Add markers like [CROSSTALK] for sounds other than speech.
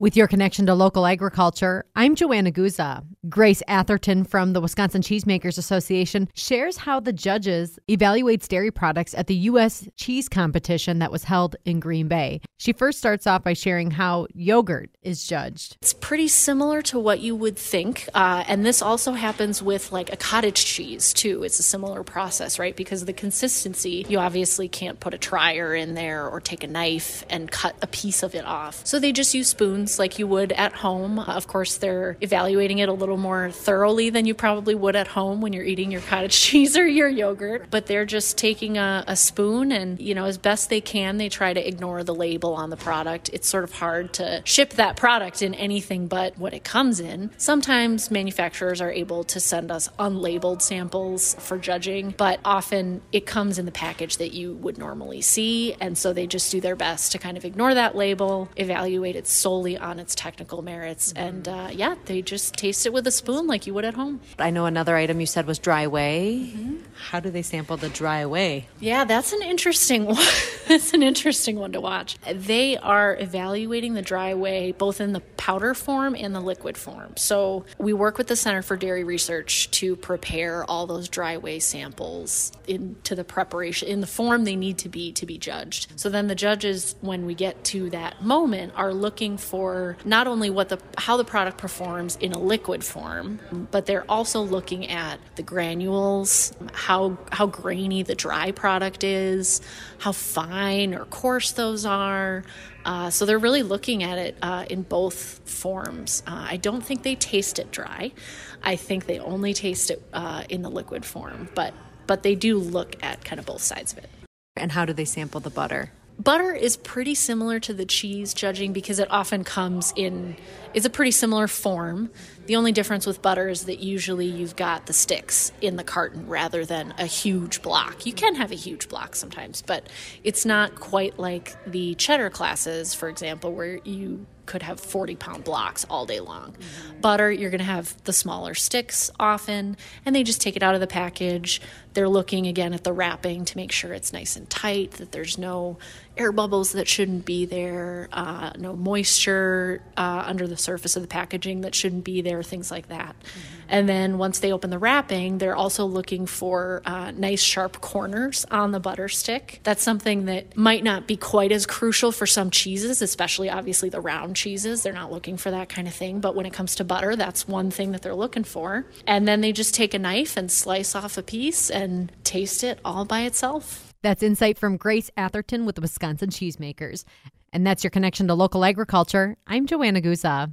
With your connection to local agriculture, I'm Joanna Guza. Grace Atherton from the Wisconsin Cheesemakers Association shares how the judges evaluates dairy products at the U.S. cheese competition that was held in Green Bay. She first starts off by sharing how yogurt is judged. It's pretty similar to what you would think, uh, and this also happens with like a cottage cheese too. It's a similar process, right? Because the consistency, you obviously can't put a trier in there or take a knife and cut a piece of it off. So they just use spoons like you would at home. Of course, they're evaluating it a little more thoroughly than you probably would at home when you're eating your cottage [LAUGHS] cheese or your yogurt. But they're just taking a, a spoon and, you know, as best they can, they try to ignore the label on the product. It's sort of hard to ship that product in anything but what it comes in. Sometimes manufacturers are able to send us unlabeled samples for judging, but often it comes in the package that you would normally see. And so they just do their best to kind of ignore that label, evaluate it solely on its technical merits. And uh, yeah, they just taste it with a spoon like you would at home. I know another item you said was dry whey. Mm-hmm. How do they sample the dry whey? Yeah, that's an interesting [LAUGHS] one. that's an interesting one to watch. They are evaluating the dry whey both in the powder form and the liquid form. So we work with the Center for Dairy Research to prepare all those dry whey samples into the preparation in the form they need to be to be judged. So then the judges, when we get to that moment, are looking for not only what the how the product performs in a liquid form, but they're also looking at the granules, how how grainy the dry product is, how fine or coarse those are. Uh, so they're really looking at it uh, in both forms. Uh, I don't think they taste it dry. I think they only taste it uh, in the liquid form, but but they do look at kind of both sides of it. And how do they sample the butter? Butter is pretty similar to the cheese judging because it often comes in it's a pretty similar form. The only difference with butter is that usually you've got the sticks in the carton rather than a huge block. You can have a huge block sometimes but it's not quite like the cheddar classes for example where you could have 40 pound blocks all day long. Mm-hmm. Butter, you're going to have the smaller sticks often, and they just take it out of the package. They're looking again at the wrapping to make sure it's nice and tight, that there's no air bubbles that shouldn't be there, uh, no moisture uh, under the surface of the packaging that shouldn't be there, things like that. Mm-hmm. And then once they open the wrapping, they're also looking for uh, nice sharp corners on the butter stick. That's something that might not be quite as crucial for some cheeses, especially obviously the round cheeses. They're not looking for that kind of thing. But when it comes to butter, that's one thing that they're looking for. And then they just take a knife and slice off a piece and taste it all by itself. That's insight from Grace Atherton with the Wisconsin Cheesemakers. And that's your connection to local agriculture. I'm Joanna Guza.